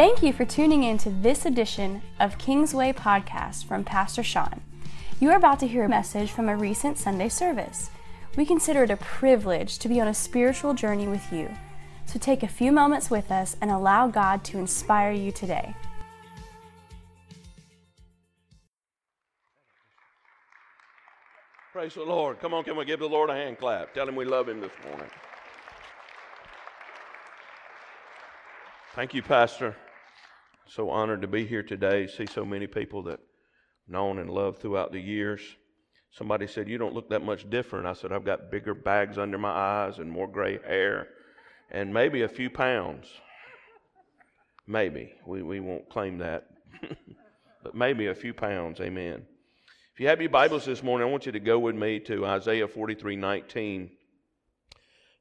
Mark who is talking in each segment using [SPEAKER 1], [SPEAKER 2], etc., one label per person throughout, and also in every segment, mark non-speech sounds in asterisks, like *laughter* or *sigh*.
[SPEAKER 1] Thank you for tuning in to this edition of Kingsway Podcast from Pastor Sean. You are about to hear a message from a recent Sunday service. We consider it a privilege to be on a spiritual journey with you. So take a few moments with us and allow God to inspire you today.
[SPEAKER 2] Praise the Lord. Come on, can we give the Lord a hand clap? Tell him we love him this morning. Thank you, Pastor. So honored to be here today. See so many people that known and loved throughout the years. Somebody said, You don't look that much different. I said, I've got bigger bags under my eyes and more gray hair and maybe a few pounds. Maybe. We, we won't claim that. *laughs* but maybe a few pounds. Amen. If you have your Bibles this morning, I want you to go with me to Isaiah 43 19.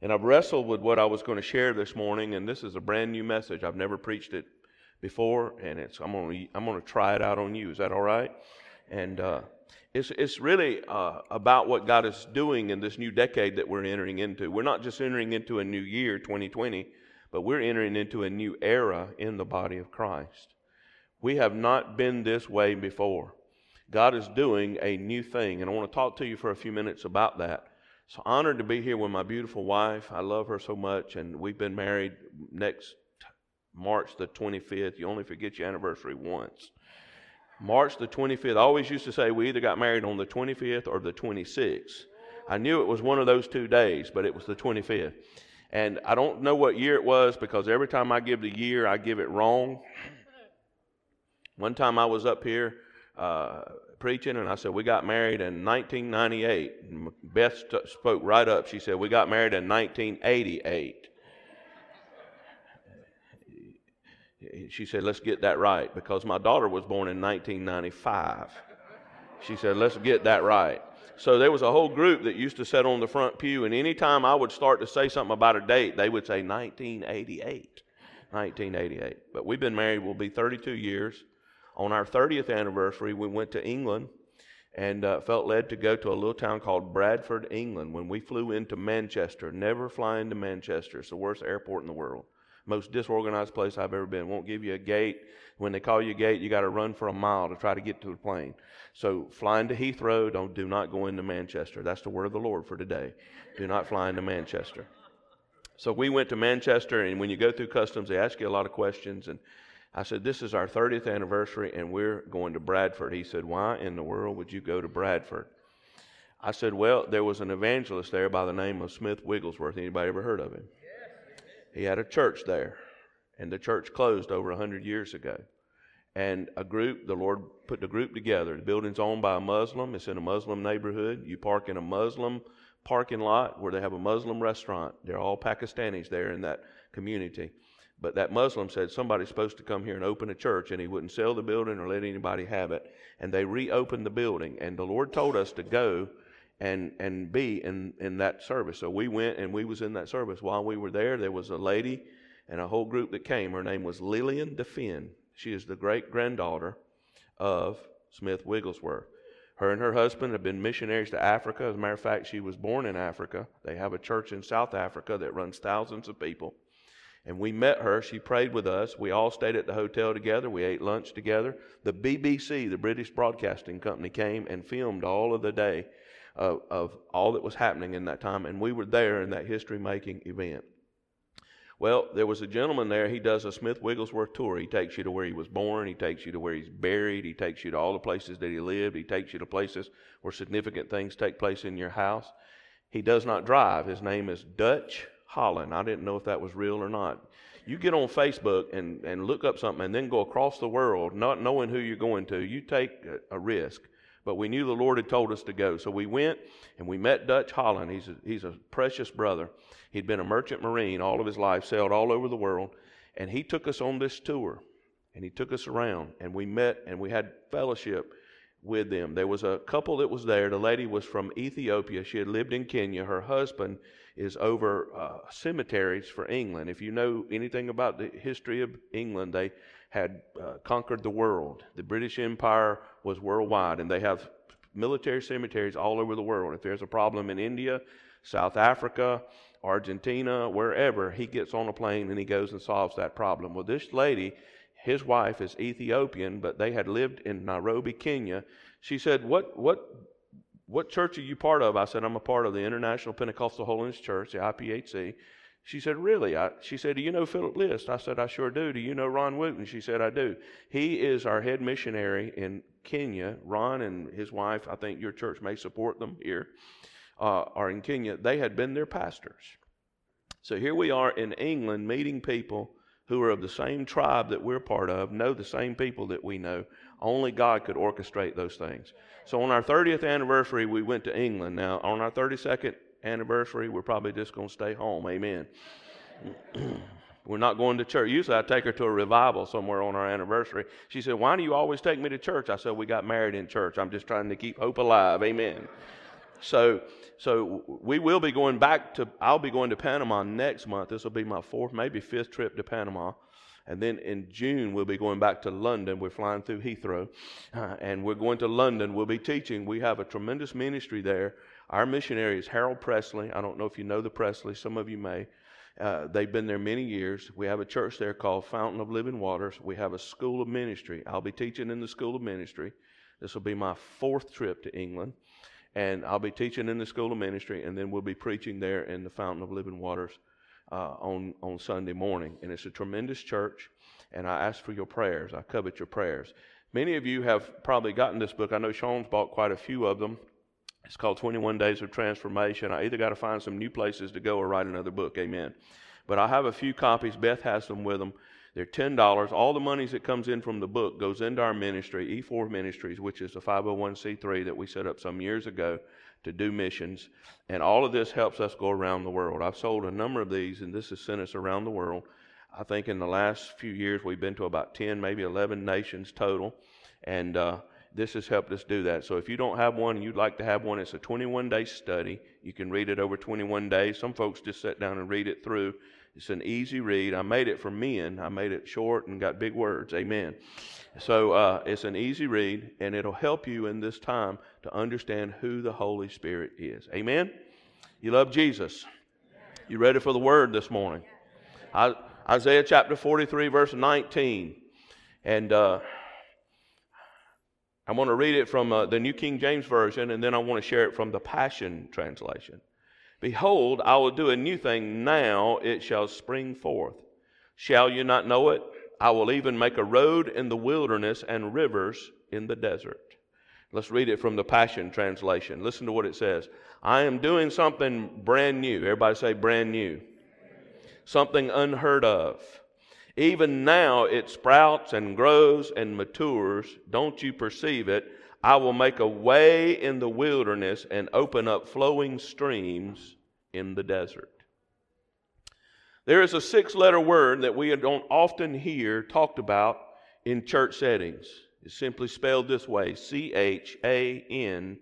[SPEAKER 2] And I've wrestled with what I was going to share this morning, and this is a brand new message. I've never preached it before, and it's I'm to I'm to try it out on you. Is that all right? And uh, it's it's really uh, about what God is doing in this new decade that we're entering into. We're not just entering into a new year, 2020, but we're entering into a new era in the body of Christ. We have not been this way before. God is doing a new thing, and I want to talk to you for a few minutes about that. So honored to be here with my beautiful wife. I love her so much, and we've been married next March the 25th. You only forget your anniversary once. March the 25th. I always used to say we either got married on the 25th or the 26th. I knew it was one of those two days, but it was the 25th. And I don't know what year it was because every time I give the year, I give it wrong. One time I was up here uh, preaching, and I said, We got married in 1998. Beth spoke right up. She said, We got married in 1988. She said, Let's get that right because my daughter was born in 1995. She said, Let's get that right. So there was a whole group that used to sit on the front pew, and anytime I would start to say something about a date, they would say 1988. 1988. But we've been married, we'll be 32 years on our 30th anniversary, we went to England and uh, felt led to go to a little town called Bradford, England. When we flew into Manchester, never fly into Manchester. It's the worst airport in the world. Most disorganized place I've ever been. Won't give you a gate. When they call you a gate, you got to run for a mile to try to get to the plane. So flying to Heathrow, don't do not go into Manchester. That's the word of the Lord for today. Do not fly into Manchester. So we went to Manchester, and when you go through customs, they ask you a lot of questions, and I said, This is our 30th anniversary and we're going to Bradford. He said, Why in the world would you go to Bradford? I said, Well, there was an evangelist there by the name of Smith Wigglesworth. Anybody ever heard of him? He had a church there, and the church closed over 100 years ago. And a group, the Lord put the group together. The building's owned by a Muslim, it's in a Muslim neighborhood. You park in a Muslim parking lot where they have a Muslim restaurant. They're all Pakistanis there in that community. But that Muslim said somebody's supposed to come here and open a church, and he wouldn't sell the building or let anybody have it. And they reopened the building. And the Lord told us to go and and be in in that service. So we went and we was in that service. While we were there, there was a lady and a whole group that came. Her name was Lillian DeFinn. She is the great granddaughter of Smith Wigglesworth. Her and her husband have been missionaries to Africa. As a matter of fact, she was born in Africa. They have a church in South Africa that runs thousands of people. And we met her. She prayed with us. We all stayed at the hotel together. We ate lunch together. The BBC, the British Broadcasting Company, came and filmed all of the day of, of all that was happening in that time. And we were there in that history making event. Well, there was a gentleman there. He does a Smith Wigglesworth tour. He takes you to where he was born. He takes you to where he's buried. He takes you to all the places that he lived. He takes you to places where significant things take place in your house. He does not drive. His name is Dutch Holland. I didn't know if that was real or not. You get on Facebook and, and look up something and then go across the world not knowing who you're going to. You take a, a risk. But we knew the Lord had told us to go. So we went and we met Dutch Holland. He's a, he's a precious brother. He'd been a merchant marine all of his life, sailed all over the world. And he took us on this tour and he took us around and we met and we had fellowship with them. There was a couple that was there. The lady was from Ethiopia. She had lived in Kenya. Her husband is over uh, cemeteries for England. If you know anything about the history of England, they had uh, conquered the world. The British Empire was worldwide, and they have military cemeteries all over the world. If there's a problem in India, South Africa, Argentina, wherever, he gets on a plane and he goes and solves that problem. Well, this lady his wife is Ethiopian, but they had lived in Nairobi, Kenya. She said, "What what what church are you part of?" I said, "I'm a part of the International Pentecostal Holiness Church, the IPHC." She said, Really? I, she said, Do you know Philip List? I said, I sure do. Do you know Ron Wooten? She said, I do. He is our head missionary in Kenya. Ron and his wife, I think your church may support them here, uh, are in Kenya. They had been their pastors. So here we are in England meeting people who are of the same tribe that we're part of, know the same people that we know. Only God could orchestrate those things. So on our 30th anniversary, we went to England. Now, on our 32nd anniversary, we're probably just going to stay home. Amen. *clears throat* we're not going to church. Usually I take her to a revival somewhere on our anniversary. She said, Why do you always take me to church? I said, We got married in church. I'm just trying to keep hope alive. Amen. So, so we will be going back to, I'll be going to Panama next month. This will be my fourth, maybe fifth trip to Panama. And then in June, we'll be going back to London. We're flying through Heathrow. Uh, and we're going to London. We'll be teaching. We have a tremendous ministry there our missionary is Harold Presley. I don't know if you know the Presley, some of you may. Uh, they've been there many years. We have a church there called Fountain of Living Waters. We have a school of ministry. I'll be teaching in the school of ministry. This will be my fourth trip to England. And I'll be teaching in the school of ministry, and then we'll be preaching there in the Fountain of Living Waters uh, on, on Sunday morning. And it's a tremendous church, and I ask for your prayers. I covet your prayers. Many of you have probably gotten this book. I know Sean's bought quite a few of them. It's called 21 Days of Transformation. I either got to find some new places to go or write another book. Amen. But I have a few copies. Beth has them with them. They're $10. All the monies that comes in from the book goes into our ministry, E4 Ministries, which is a 501c3 that we set up some years ago to do missions. And all of this helps us go around the world. I've sold a number of these, and this has sent us around the world. I think in the last few years we've been to about 10, maybe 11 nations total. And uh, this has helped us do that. So if you don't have one and you'd like to have one, it's a 21 day study. You can read it over 21 days. Some folks just sit down and read it through. It's an easy read. I made it for men. I made it short and got big words. Amen. So uh, it's an easy read, and it'll help you in this time to understand who the Holy Spirit is. Amen. You love Jesus. You ready for the word this morning? I, Isaiah chapter 43, verse 19. And uh, I want to read it from uh, the New King James Version, and then I want to share it from the Passion Translation. Behold, I will do a new thing now, it shall spring forth. Shall you not know it? I will even make a road in the wilderness and rivers in the desert. Let's read it from the Passion Translation. Listen to what it says. I am doing something brand new. Everybody say brand new. Something unheard of. Even now it sprouts and grows and matures. Don't you perceive it? I will make a way in the wilderness and open up flowing streams in the desert. There is a six letter word that we don't often hear talked about in church settings. It's simply spelled this way C H A N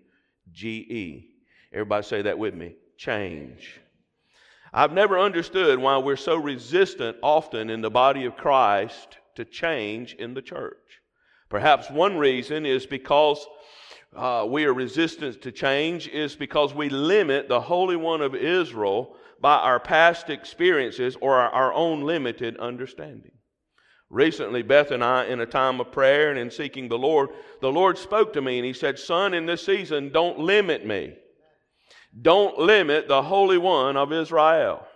[SPEAKER 2] G E. Everybody say that with me change. I've never understood why we're so resistant often in the body of Christ to change in the church. Perhaps one reason is because uh, we are resistant to change is because we limit the Holy One of Israel by our past experiences or our, our own limited understanding. Recently, Beth and I, in a time of prayer and in seeking the Lord, the Lord spoke to me and He said, Son, in this season, don't limit me. Don't limit the Holy One of Israel.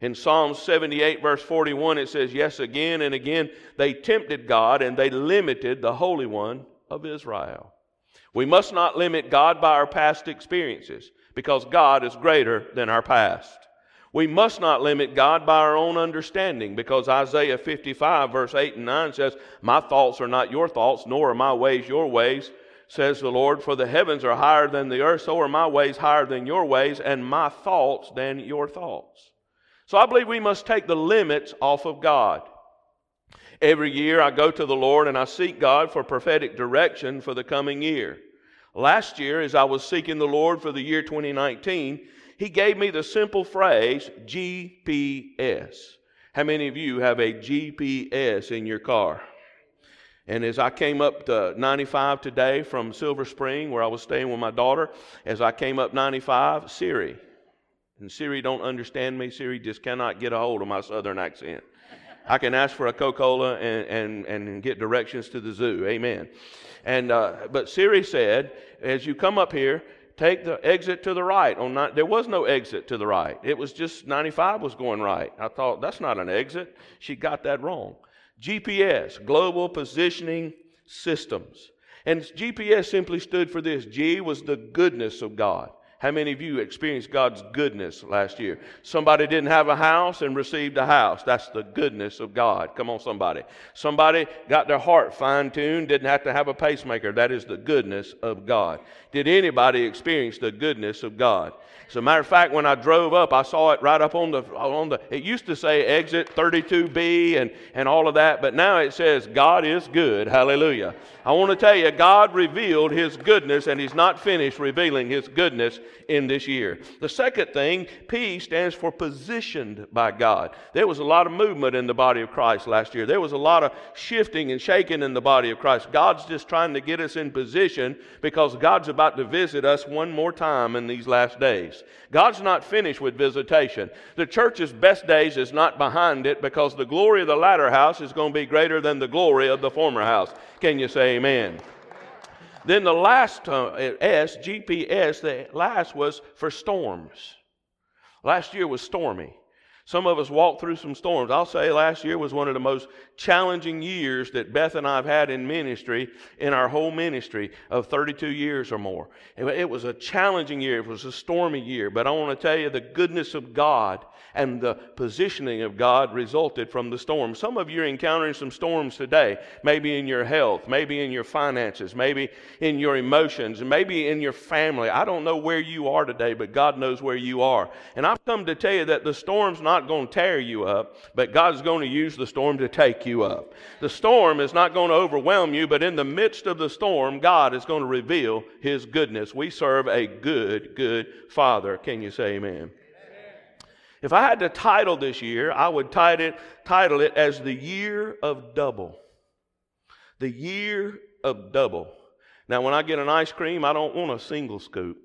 [SPEAKER 2] In Psalm 78, verse 41, it says, Yes, again and again they tempted God and they limited the Holy One of Israel. We must not limit God by our past experiences because God is greater than our past. We must not limit God by our own understanding because Isaiah 55, verse 8 and 9 says, My thoughts are not your thoughts, nor are my ways your ways says the Lord, for the heavens are higher than the earth, so are my ways higher than your ways, and my thoughts than your thoughts. So I believe we must take the limits off of God. Every year I go to the Lord and I seek God for prophetic direction for the coming year. Last year, as I was seeking the Lord for the year 2019, He gave me the simple phrase GPS. How many of you have a GPS in your car? And as I came up to 95 today from Silver Spring, where I was staying with my daughter, as I came up 95, Siri. And Siri don't understand me. Siri just cannot get a hold of my southern accent. I can ask for a Coca Cola and, and, and get directions to the zoo. Amen. And, uh, but Siri said, as you come up here, take the exit to the right. On there was no exit to the right. It was just 95 was going right. I thought, that's not an exit. She got that wrong. GPS, Global Positioning Systems. And GPS simply stood for this G was the goodness of God. How many of you experienced God's goodness last year? Somebody didn't have a house and received a house. That's the goodness of God. Come on, somebody. Somebody got their heart fine tuned, didn't have to have a pacemaker. That is the goodness of God. Did anybody experience the goodness of God? As a matter of fact, when I drove up, I saw it right up on the on the. It used to say exit 32B and and all of that, but now it says God is good. Hallelujah. I want to tell you, God revealed His goodness, and He's not finished revealing His goodness in this year. The second thing, P stands for positioned by God. There was a lot of movement in the body of Christ last year. There was a lot of shifting and shaking in the body of Christ. God's just trying to get us in position because God's about to visit us one more time in these last days. God's not finished with visitation. The church's best days is not behind it because the glory of the latter house is going to be greater than the glory of the former house. Can you say amen? Then the last uh, S, GPS, the last was for storms. Last year was stormy. Some of us walked through some storms. I'll say last year was one of the most challenging years that Beth and I have had in ministry, in our whole ministry of 32 years or more. It was a challenging year. It was a stormy year. But I want to tell you the goodness of God and the positioning of God resulted from the storm. Some of you are encountering some storms today, maybe in your health, maybe in your finances, maybe in your emotions, maybe in your family. I don't know where you are today, but God knows where you are. And I've come to tell you that the storm's not going to tear you up, but God's going to use the storm to take you up. The storm is not going to overwhelm you, but in the midst of the storm, God is going to reveal His goodness. We serve a good, good Father. Can you say amen? If I had to title this year, I would title it, title it as the year of double. The year of double. Now, when I get an ice cream, I don't want a single scoop.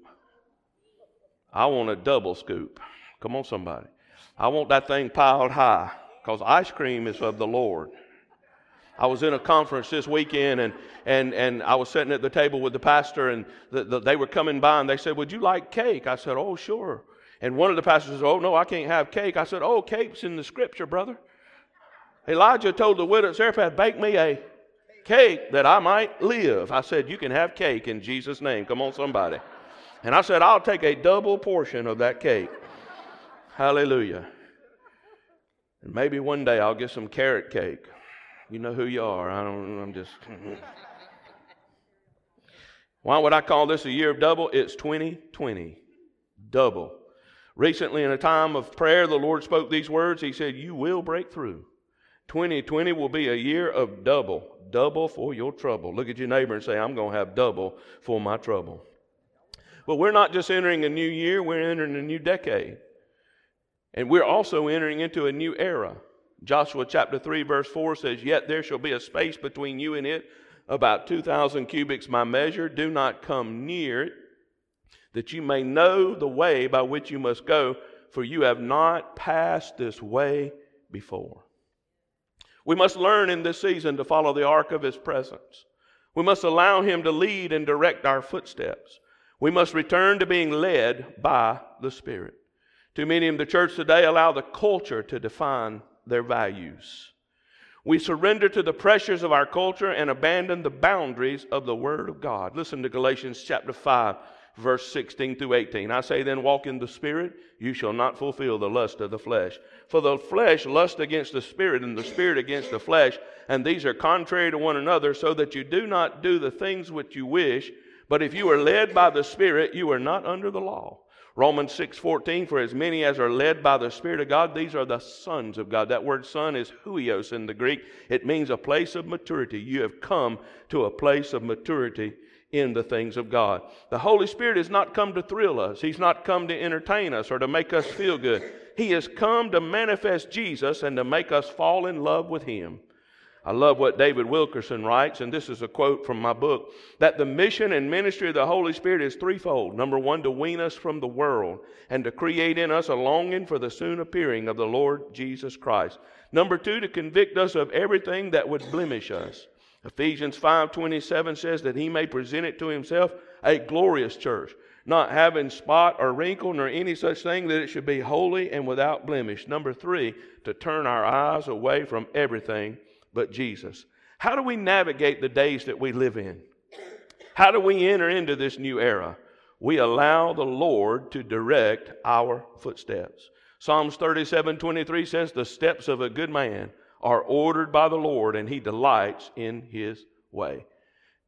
[SPEAKER 2] I want a double scoop. Come on, somebody. I want that thing piled high because ice cream is of the Lord. I was in a conference this weekend and, and, and I was sitting at the table with the pastor and the, the, they were coming by and they said, Would you like cake? I said, Oh, sure. And one of the pastors said, Oh, no, I can't have cake. I said, Oh, cake's in the scripture, brother. Elijah told the widow at Zarephath, Bake me a cake that I might live. I said, You can have cake in Jesus' name. Come on, somebody. And I said, I'll take a double portion of that cake. Hallelujah. And maybe one day I'll get some carrot cake. You know who you are. I don't, I'm just. *laughs* Why would I call this a year of double? It's 2020. Double. Recently, in a time of prayer, the Lord spoke these words. He said, You will break through. 2020 will be a year of double, double for your trouble. Look at your neighbor and say, I'm going to have double for my trouble. But we're not just entering a new year, we're entering a new decade. And we're also entering into a new era. Joshua chapter 3, verse 4 says, Yet there shall be a space between you and it, about 2,000 cubits my measure. Do not come near it, that you may know the way by which you must go, for you have not passed this way before. We must learn in this season to follow the ark of his presence. We must allow him to lead and direct our footsteps. We must return to being led by the Spirit. Too many in the church today allow the culture to define their values. We surrender to the pressures of our culture and abandon the boundaries of the Word of God. Listen to Galatians chapter 5, verse 16 through 18. I say, then walk in the Spirit, you shall not fulfill the lust of the flesh. For the flesh lusts against the Spirit, and the Spirit against the flesh, and these are contrary to one another, so that you do not do the things which you wish. But if you are led by the Spirit, you are not under the law. Romans 6:14 for as many as are led by the spirit of God these are the sons of God. That word son is huios in the Greek. It means a place of maturity. You have come to a place of maturity in the things of God. The Holy Spirit has not come to thrill us. He's not come to entertain us or to make us feel good. He has come to manifest Jesus and to make us fall in love with him. I love what David Wilkerson writes, and this is a quote from my book that the mission and ministry of the Holy Spirit is threefold. Number one, to wean us from the world and to create in us a longing for the soon appearing of the Lord Jesus Christ. Number two, to convict us of everything that would blemish us. Ephesians 5:27 says that he may present it to himself a glorious church, not having spot or wrinkle nor any such thing that it should be holy and without blemish. Number 3, to turn our eyes away from everything but Jesus. How do we navigate the days that we live in? How do we enter into this new era? We allow the Lord to direct our footsteps. Psalms 37 23 says, The steps of a good man are ordered by the Lord, and he delights in his way.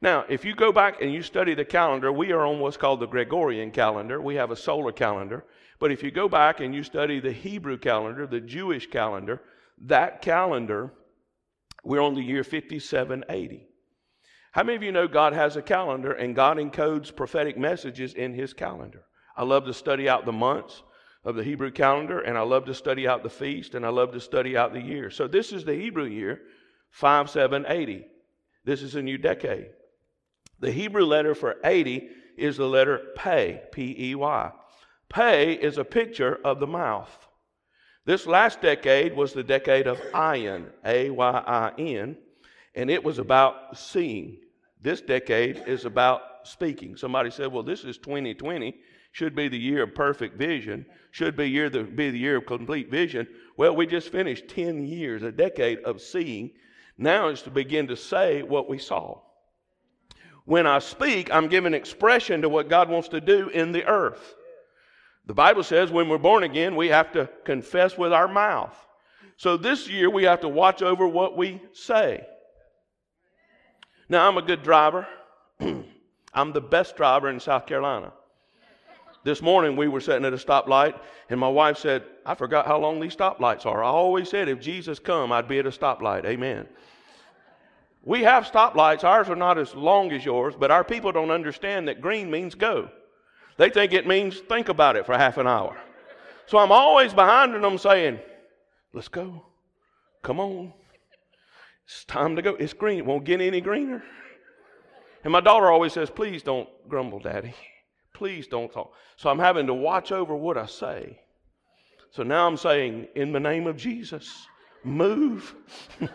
[SPEAKER 2] Now, if you go back and you study the calendar, we are on what's called the Gregorian calendar. We have a solar calendar. But if you go back and you study the Hebrew calendar, the Jewish calendar, that calendar we're on the year 5780. How many of you know God has a calendar and God encodes prophetic messages in his calendar? I love to study out the months of the Hebrew calendar and I love to study out the feast and I love to study out the year. So this is the Hebrew year 5780. This is a new decade. The Hebrew letter for 80 is the letter Pey, P E Y. Pey is a picture of the mouth. This last decade was the decade of Ayin, A Y I N, and it was about seeing. This decade is about speaking. Somebody said, well, this is 2020, should be the year of perfect vision, should be, year the, be the year of complete vision. Well, we just finished 10 years, a decade of seeing. Now is to begin to say what we saw. When I speak, I'm giving expression to what God wants to do in the earth. The Bible says when we're born again, we have to confess with our mouth. So this year, we have to watch over what we say. Now, I'm a good driver. *clears throat* I'm the best driver in South Carolina. This morning, we were sitting at a stoplight, and my wife said, I forgot how long these stoplights are. I always said, if Jesus come, I'd be at a stoplight. Amen. We have stoplights. Ours are not as long as yours, but our people don't understand that green means go. They think it means think about it for half an hour. So I'm always behind them saying, let's go. Come on. It's time to go. It's green. It won't get any greener. And my daughter always says, please don't grumble, Daddy. Please don't talk. So I'm having to watch over what I say. So now I'm saying, in the name of Jesus, move. *laughs*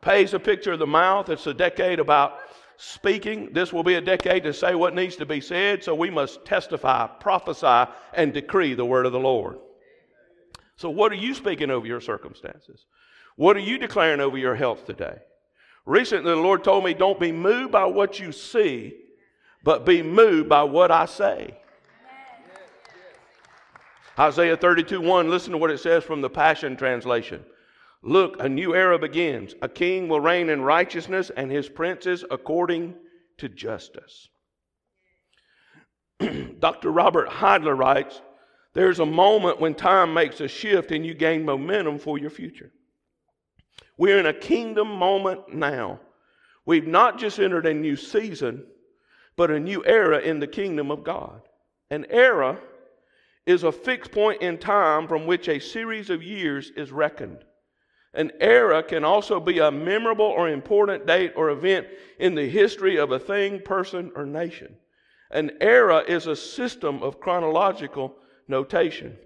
[SPEAKER 2] Pey's a picture of the mouth. It's a decade about speaking. This will be a decade to say what needs to be said, so we must testify, prophesy, and decree the word of the Lord. So, what are you speaking over your circumstances? What are you declaring over your health today? Recently, the Lord told me, Don't be moved by what you see, but be moved by what I say. Isaiah 32 1, listen to what it says from the Passion Translation. Look, a new era begins. A king will reign in righteousness, and his princes according to justice. *clears throat* Dr. Robert Heidler writes There's a moment when time makes a shift and you gain momentum for your future. We're in a kingdom moment now. We've not just entered a new season, but a new era in the kingdom of God. An era is a fixed point in time from which a series of years is reckoned. An era can also be a memorable or important date or event in the history of a thing, person, or nation. An era is a system of chronological notation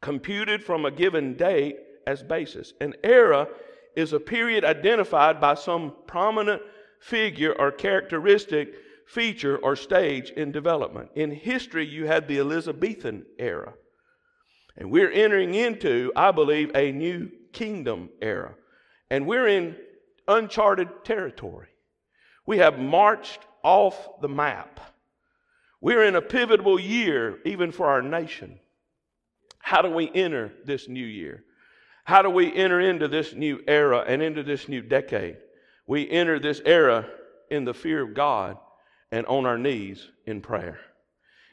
[SPEAKER 2] computed from a given date as basis. An era is a period identified by some prominent figure or characteristic feature or stage in development. In history, you had the Elizabethan era. And we're entering into, I believe, a new kingdom era. And we're in uncharted territory. We have marched off the map. We're in a pivotal year, even for our nation. How do we enter this new year? How do we enter into this new era and into this new decade? We enter this era in the fear of God and on our knees in prayer.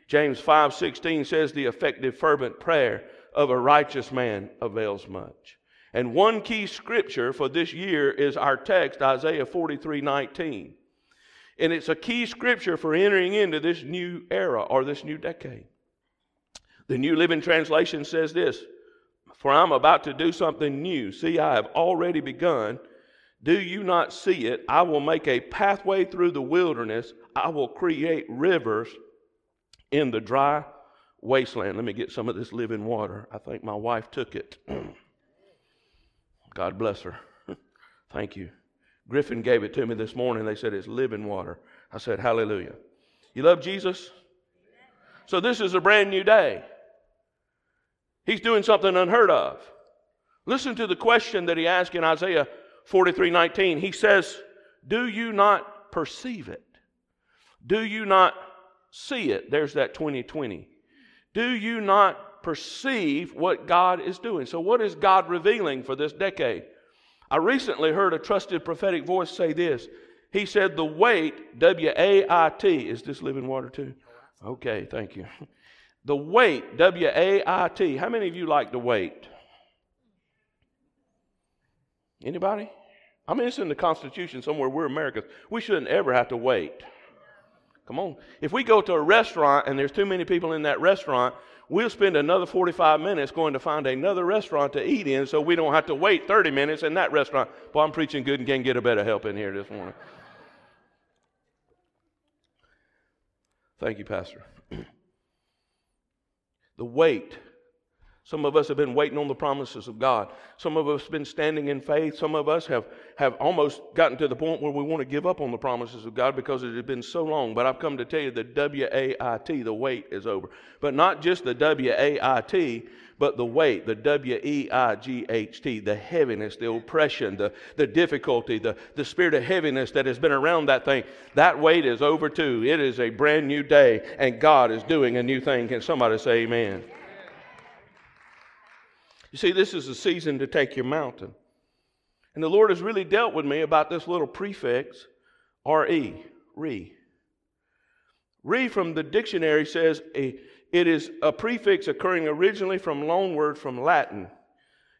[SPEAKER 2] James 5:16 says the effective fervent prayer of a righteous man avails much. And one key scripture for this year is our text, Isaiah 43 19. And it's a key scripture for entering into this new era or this new decade. The New Living Translation says this For I'm about to do something new. See, I have already begun. Do you not see it? I will make a pathway through the wilderness. I will create rivers in the dry wasteland. Let me get some of this living water. I think my wife took it. *clears throat* God bless her. *laughs* Thank you. Griffin gave it to me this morning. They said it's living water. I said, Hallelujah. You love Jesus? So this is a brand new day. He's doing something unheard of. Listen to the question that he asked in Isaiah 43 19. He says, Do you not perceive it? Do you not see it? There's that 2020. Do you not perceive what God is doing? So, what is God revealing for this decade? I recently heard a trusted prophetic voice say this. He said, The wait, W A I T, is this living water too? Okay, thank you. *laughs* The wait, W A I T. How many of you like to wait? Anybody? I mean, it's in the Constitution somewhere. We're Americans. We shouldn't ever have to wait. Come on. If we go to a restaurant and there's too many people in that restaurant, we'll spend another 45 minutes going to find another restaurant to eat in so we don't have to wait 30 minutes in that restaurant. Boy, I'm preaching good and can't get a better help in here this morning. Thank you, Pastor. *clears throat* the wait some of us have been waiting on the promises of God. Some of us have been standing in faith. Some of us have, have almost gotten to the point where we want to give up on the promises of God because it has been so long. But I've come to tell you the W A I T, the wait is over. But not just the W A I T, but the weight, the W E I G H T, the heaviness, the oppression, the, the difficulty, the, the spirit of heaviness that has been around that thing, that weight is over too. It is a brand new day, and God is doing a new thing. Can somebody say amen? You see, this is a season to take your mountain. And the Lord has really dealt with me about this little prefix, R-E, re. Re from the dictionary says a, it is a prefix occurring originally from loan word from Latin,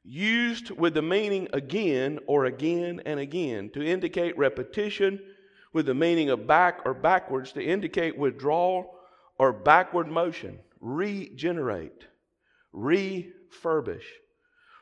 [SPEAKER 2] used with the meaning again or again and again to indicate repetition, with the meaning of back or backwards to indicate withdrawal or backward motion, regenerate, refurbish.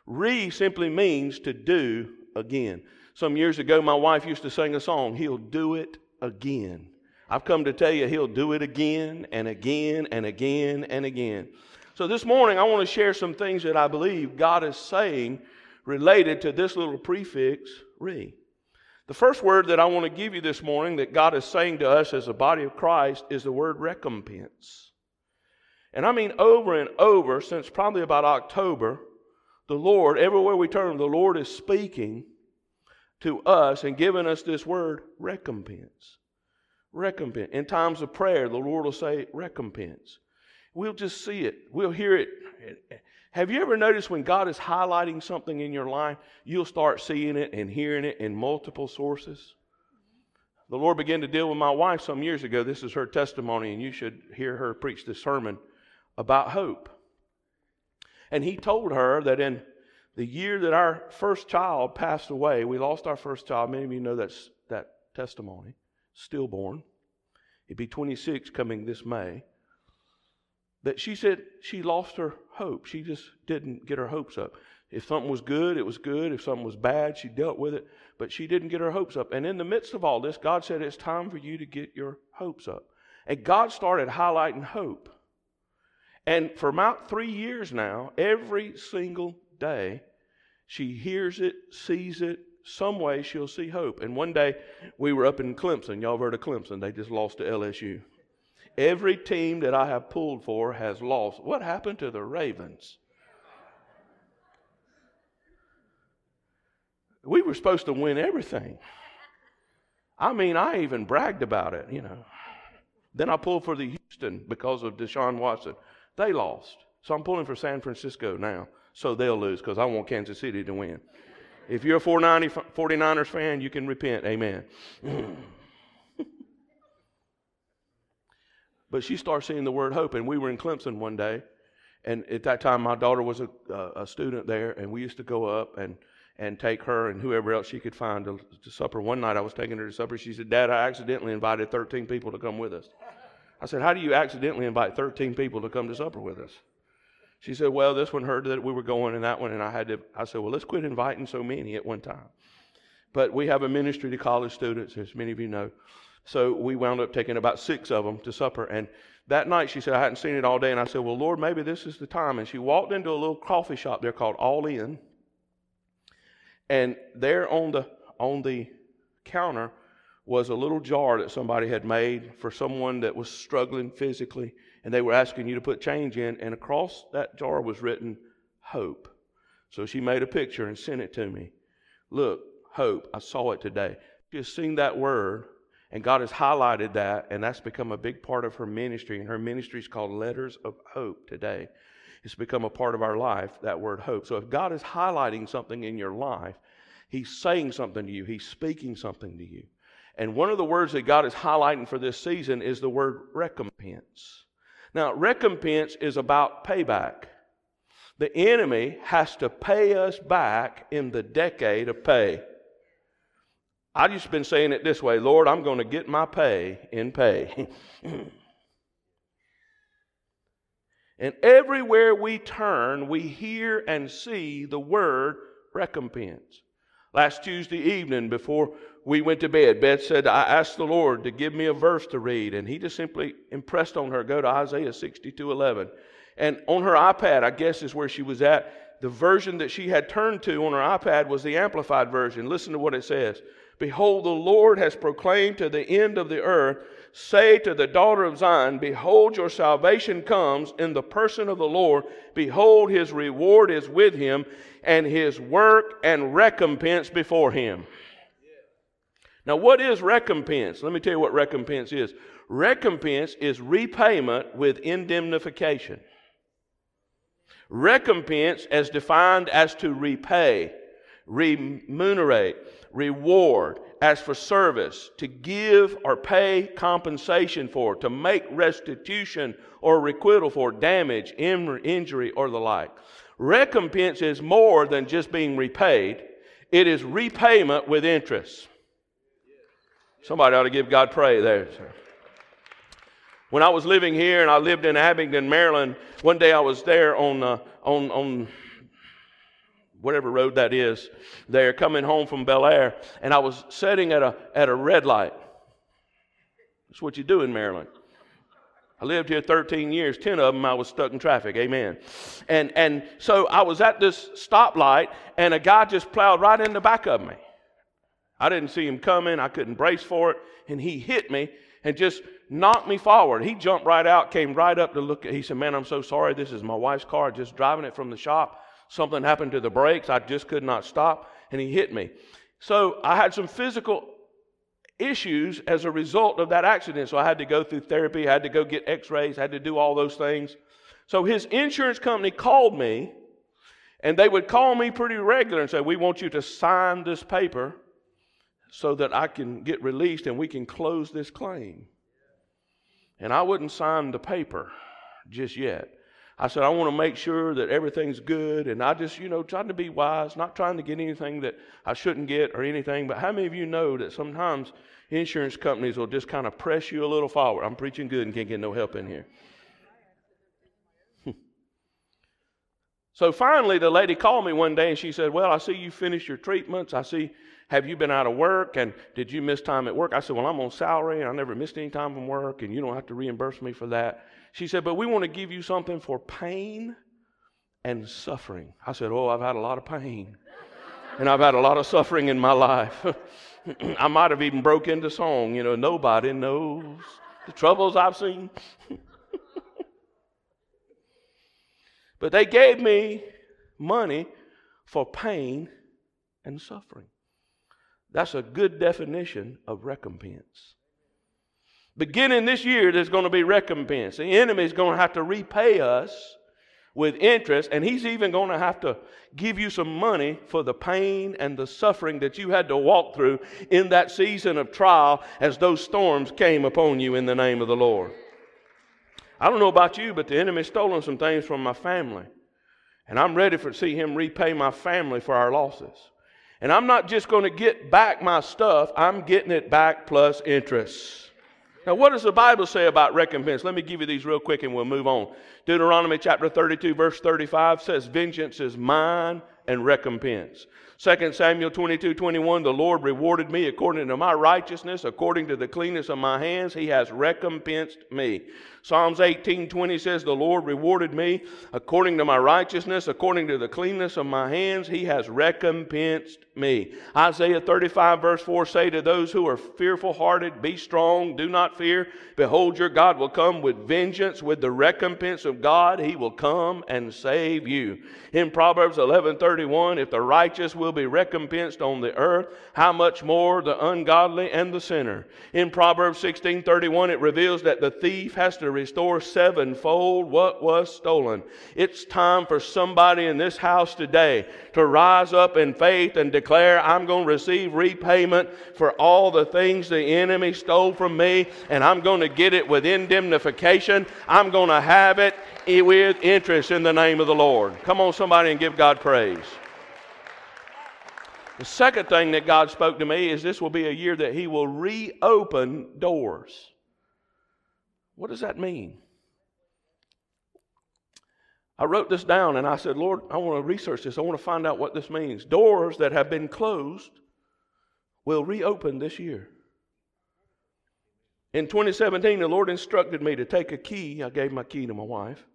[SPEAKER 2] Re simply means to do again. Some years ago, my wife used to sing a song, He'll Do It Again. I've come to tell you, He'll do it again and again and again and again. So this morning, I want to share some things that I believe God is saying related to this little prefix, re. The first word that I want to give you this morning that God is saying to us as a body of Christ is the word recompense. And I mean over and over since probably about October, the Lord, everywhere we turn, the Lord is speaking to us and giving us this word recompense. Recompense. In times of prayer, the Lord will say recompense. We'll just see it, we'll hear it. Have you ever noticed when God is highlighting something in your life, you'll start seeing it and hearing it in multiple sources? The Lord began to deal with my wife some years ago. This is her testimony, and you should hear her preach this sermon about hope. And he told her that in the year that our first child passed away, we lost our first child. Many of you know that's, that testimony, stillborn. He'd be 26 coming this May. That she said she lost her hope. She just didn't get her hopes up. If something was good, it was good. If something was bad, she dealt with it. But she didn't get her hopes up. And in the midst of all this, God said, It's time for you to get your hopes up. And God started highlighting hope. And for about three years now, every single day, she hears it, sees it, some way she'll see hope. And one day we were up in Clemson. Y'all heard of Clemson? They just lost to LSU. Every team that I have pulled for has lost. What happened to the Ravens? We were supposed to win everything. I mean, I even bragged about it, you know. Then I pulled for the Houston because of Deshaun Watson. They lost. So I'm pulling for San Francisco now. So they'll lose because I want Kansas City to win. If you're a 49ers fan, you can repent. Amen. *laughs* but she starts seeing the word hope. And we were in Clemson one day. And at that time, my daughter was a, a student there. And we used to go up and, and take her and whoever else she could find to, to supper. One night I was taking her to supper. She said, Dad, I accidentally invited 13 people to come with us. I said, How do you accidentally invite 13 people to come to supper with us? She said, Well, this one heard that we were going and that one, and I had to, I said, Well, let's quit inviting so many at one time. But we have a ministry to college students, as many of you know. So we wound up taking about six of them to supper. And that night she said, I hadn't seen it all day. And I said, Well, Lord, maybe this is the time. And she walked into a little coffee shop there called All In. And there on the on the counter was a little jar that somebody had made for someone that was struggling physically, and they were asking you to put change in, and across that jar was written hope. So she made a picture and sent it to me. Look, hope. I saw it today. Has seen that word, and God has highlighted that, and that's become a big part of her ministry. And her ministry is called Letters of Hope today. It's become a part of our life, that word hope. So if God is highlighting something in your life, He's saying something to you, He's speaking something to you. And one of the words that God is highlighting for this season is the word recompense. Now, recompense is about payback. The enemy has to pay us back in the decade of pay. I've just been saying it this way Lord, I'm going to get my pay in pay. *laughs* and everywhere we turn, we hear and see the word recompense. Last Tuesday evening, before we went to bed, Beth said, I asked the Lord to give me a verse to read, and He just simply impressed on her, go to Isaiah 62 11. And on her iPad, I guess is where she was at, the version that she had turned to on her iPad was the Amplified version. Listen to what it says Behold, the Lord has proclaimed to the end of the earth, say to the daughter of Zion, Behold, your salvation comes in the person of the Lord. Behold, his reward is with him, and his work and recompense before him. Now, what is recompense? Let me tell you what recompense is. Recompense is repayment with indemnification. Recompense, as defined as to repay, remunerate, reward, as for service, to give or pay compensation for, to make restitution or requital for damage, injury, or the like. Recompense is more than just being repaid, it is repayment with interest. Somebody ought to give God praise there, sir. When I was living here and I lived in Abingdon, Maryland, one day I was there on, uh, on, on whatever road that is, there coming home from Bel Air, and I was sitting at a, at a red light. That's what you do in Maryland. I lived here 13 years, 10 of them I was stuck in traffic. Amen. And, and so I was at this stoplight, and a guy just plowed right in the back of me. I didn't see him coming, I couldn't brace for it, and he hit me and just knocked me forward. He jumped right out, came right up to look at He said, Man, I'm so sorry. This is my wife's car, just driving it from the shop. Something happened to the brakes. I just could not stop, and he hit me. So I had some physical issues as a result of that accident. So I had to go through therapy, I had to go get x rays, had to do all those things. So his insurance company called me, and they would call me pretty regular and say, We want you to sign this paper so that I can get released and we can close this claim. And I wouldn't sign the paper just yet. I said, I want to make sure that everything's good. And I just, you know, trying to be wise, not trying to get anything that I shouldn't get or anything. But how many of you know that sometimes insurance companies will just kind of press you a little forward? I'm preaching good and can't get no help in here. *laughs* so finally, the lady called me one day and she said, Well, I see you finished your treatments. I see, have you been out of work? And did you miss time at work? I said, Well, I'm on salary and I never missed any time from work and you don't have to reimburse me for that. She said, But we want to give you something for pain and suffering. I said, Oh, I've had a lot of pain. And I've had a lot of suffering in my life. *laughs* I might have even broke into song, you know, nobody knows the troubles I've seen. *laughs* but they gave me money for pain and suffering. That's a good definition of recompense. Beginning this year, there's going to be recompense. The enemy is going to have to repay us with interest, and he's even going to have to give you some money for the pain and the suffering that you had to walk through in that season of trial as those storms came upon you in the name of the Lord. I don't know about you, but the enemy's stolen some things from my family. And I'm ready to see him repay my family for our losses. And I'm not just going to get back my stuff, I'm getting it back plus interest. Now, what does the Bible say about recompense? Let me give you these real quick and we'll move on. Deuteronomy chapter 32, verse 35 says, Vengeance is mine and recompense. 2 Samuel 22, 21, the Lord rewarded me according to my righteousness, according to the cleanness of my hands, he has recompensed me. Psalms 18, 20 says, the Lord rewarded me according to my righteousness, according to the cleanness of my hands, he has recompensed me. Isaiah 35, verse 4 say to those who are fearful hearted, Be strong, do not fear. Behold, your God will come with vengeance, with the recompense of God. He will come and save you. In Proverbs 11, 31, if the righteous will be recompensed on the earth, how much more the ungodly and the sinner? In Proverbs 16, 31, it reveals that the thief has to restore sevenfold what was stolen. It's time for somebody in this house today to rise up in faith and declare, I'm going to receive repayment for all the things the enemy stole from me, and I'm going to get it with indemnification. I'm going to have it with interest in the name of the Lord. Come on, somebody, and give God praise. The second thing that God spoke to me is this will be a year that He will reopen doors. What does that mean? I wrote this down and I said, Lord, I want to research this. I want to find out what this means. Doors that have been closed will reopen this year. In 2017, the Lord instructed me to take a key. I gave my key to my wife.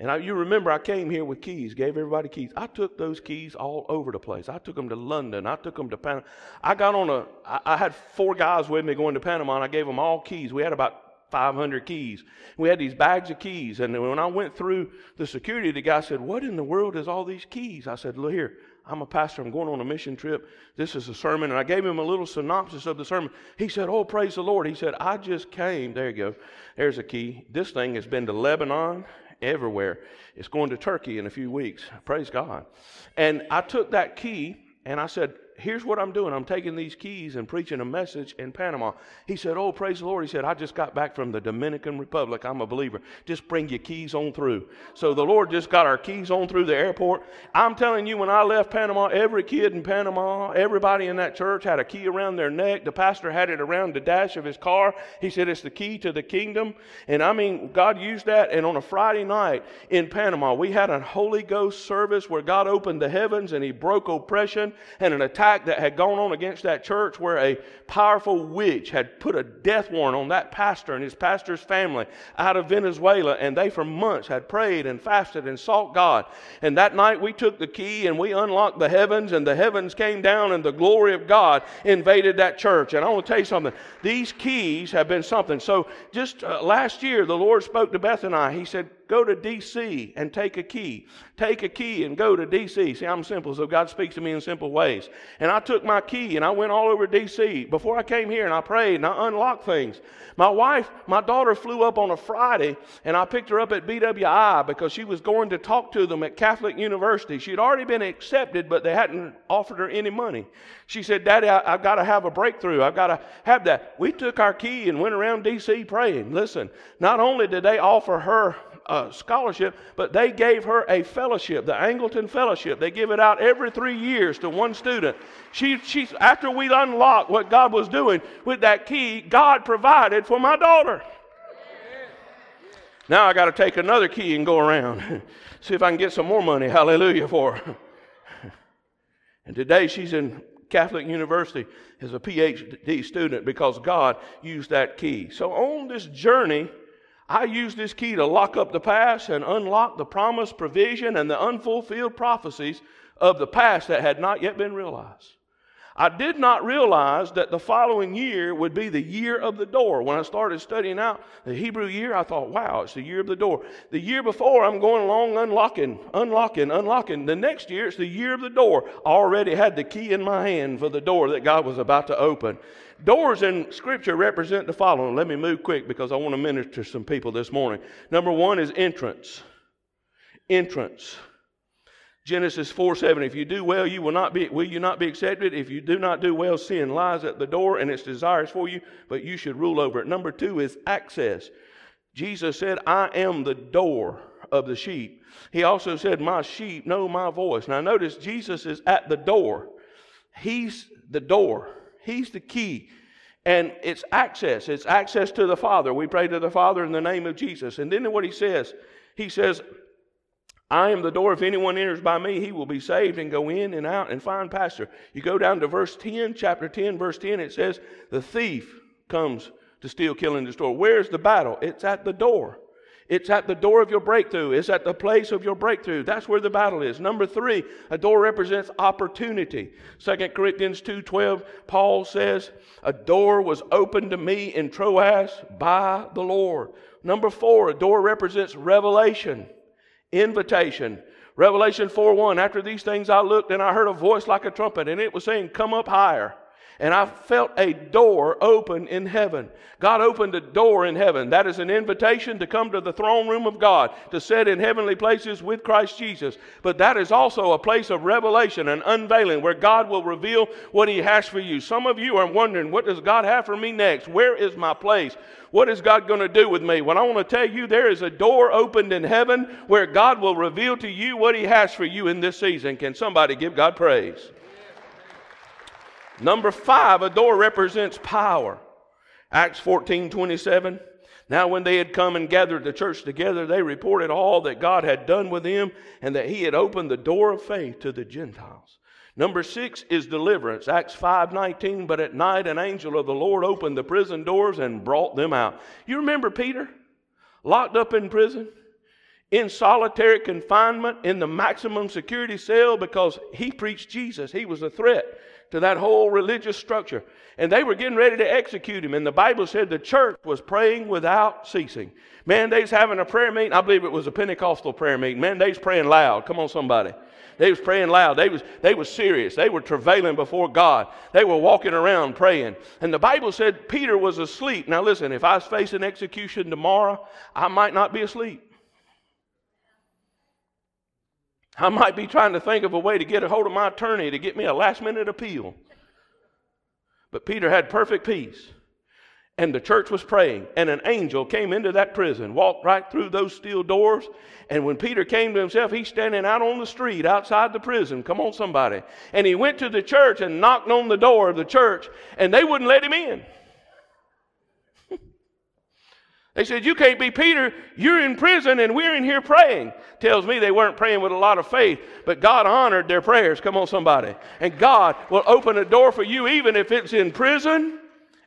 [SPEAKER 2] And I, you remember, I came here with keys, gave everybody keys. I took those keys all over the place. I took them to London. I took them to Panama. I got on a, I, I had four guys with me going to Panama, and I gave them all keys. We had about 500 keys. We had these bags of keys. And when I went through the security, the guy said, What in the world is all these keys? I said, Look here, I'm a pastor. I'm going on a mission trip. This is a sermon. And I gave him a little synopsis of the sermon. He said, Oh, praise the Lord. He said, I just came. There you go. There's a key. This thing has been to Lebanon, everywhere. It's going to Turkey in a few weeks. Praise God. And I took that key and I said, here's what I'm doing. I'm taking these keys and preaching a message in Panama. He said, Oh, praise the Lord. He said, I just got back from the Dominican Republic. I'm a believer. Just bring your keys on through. So the Lord just got our keys on through the airport. I'm telling you, when I left Panama, every kid in Panama, everybody in that church had a key around their neck. The pastor had it around the dash of his car. He said, It's the key to the kingdom. And I mean, God used that. And on a Friday night in Panama, we had a Holy Ghost service where God opened the heavens and He broke oppression and an attack attack that had gone on against that church where a powerful witch had put a death warrant on that pastor and his pastor's family out of Venezuela. And they, for months, had prayed and fasted and sought God. And that night we took the key and we unlocked the heavens, and the heavens came down, and the glory of God invaded that church. And I want to tell you something these keys have been something. So just uh, last year, the Lord spoke to Beth and I. He said, Go to D.C. and take a key. Take a key and go to D.C. See, I'm simple, so God speaks to me in simple ways. And I took my key and I went all over D.C. Before I came here and I prayed and I unlocked things. My wife, my daughter flew up on a Friday and I picked her up at BWI because she was going to talk to them at Catholic University. She had already been accepted, but they hadn't offered her any money. She said, Daddy, I, have got to have a breakthrough. I've got to have that. We took our key and went around D.C. praying. Listen, not only did they offer her uh, scholarship, but they gave her a fellowship, the Angleton Fellowship. They give it out every three years to one student. She, she, after we unlocked what God was doing with that key, God provided for my daughter. Now I got to take another key and go around, *laughs* see if I can get some more money. Hallelujah for her. *laughs* And today she's in Catholic University as a PhD student because God used that key. So on this journey I use this key to lock up the past and unlock the promised provision and the unfulfilled prophecies of the past that had not yet been realized. I did not realize that the following year would be the year of the door. When I started studying out the Hebrew year, I thought, wow, it's the year of the door. The year before, I'm going along unlocking, unlocking, unlocking. The next year, it's the year of the door. I already had the key in my hand for the door that God was about to open. Doors in Scripture represent the following. Let me move quick because I want to minister to some people this morning. Number one is entrance. Entrance. Genesis 4 7. If you do well, you will not be will you not be accepted? If you do not do well, sin lies at the door and its desires for you, but you should rule over it. Number two is access. Jesus said, I am the door of the sheep. He also said, My sheep know my voice. Now notice Jesus is at the door. He's the door. He's the key. And it's access. It's access to the Father. We pray to the Father in the name of Jesus. And then what he says, he says, I am the door. If anyone enters by me, he will be saved and go in and out and find pasture. You go down to verse 10, chapter 10, verse 10, it says, The thief comes to steal, kill, and destroy. Where's the battle? It's at the door. It's at the door of your breakthrough. It's at the place of your breakthrough. That's where the battle is. Number three, a door represents opportunity. 2 Corinthians 2.12, Paul says, a door was opened to me in Troas by the Lord. Number four, a door represents revelation, invitation. Revelation 4.1, after these things I looked and I heard a voice like a trumpet and it was saying, come up higher and I felt a door open in heaven. God opened a door in heaven. That is an invitation to come to the throne room of God, to sit in heavenly places with Christ Jesus. But that is also a place of revelation and unveiling where God will reveal what He has for you. Some of you are wondering, what does God have for me next? Where is my place? What is God going to do with me? Well, I want to tell you there is a door opened in heaven where God will reveal to you what He has for you in this season. Can somebody give God praise? Number five, a door represents power. Acts 14 27. Now, when they had come and gathered the church together, they reported all that God had done with them and that He had opened the door of faith to the Gentiles. Number six is deliverance. Acts 5:19. But at night an angel of the Lord opened the prison doors and brought them out. You remember Peter, locked up in prison, in solitary confinement in the maximum security cell because he preached Jesus. He was a threat to that whole religious structure. And they were getting ready to execute him. And the Bible said the church was praying without ceasing. Man, they's having a prayer meeting. I believe it was a Pentecostal prayer meeting. Man, they's praying loud. Come on, somebody. They was praying loud. They was, they was serious. They were travailing before God. They were walking around praying. And the Bible said Peter was asleep. Now listen, if I was facing execution tomorrow, I might not be asleep. I might be trying to think of a way to get a hold of my attorney to get me a last minute appeal. But Peter had perfect peace. And the church was praying, and an angel came into that prison, walked right through those steel doors. And when Peter came to himself, he's standing out on the street outside the prison. Come on, somebody. And he went to the church and knocked on the door of the church, and they wouldn't let him in. They said, You can't be Peter. You're in prison and we're in here praying. Tells me they weren't praying with a lot of faith, but God honored their prayers. Come on, somebody. And God will open a door for you even if it's in prison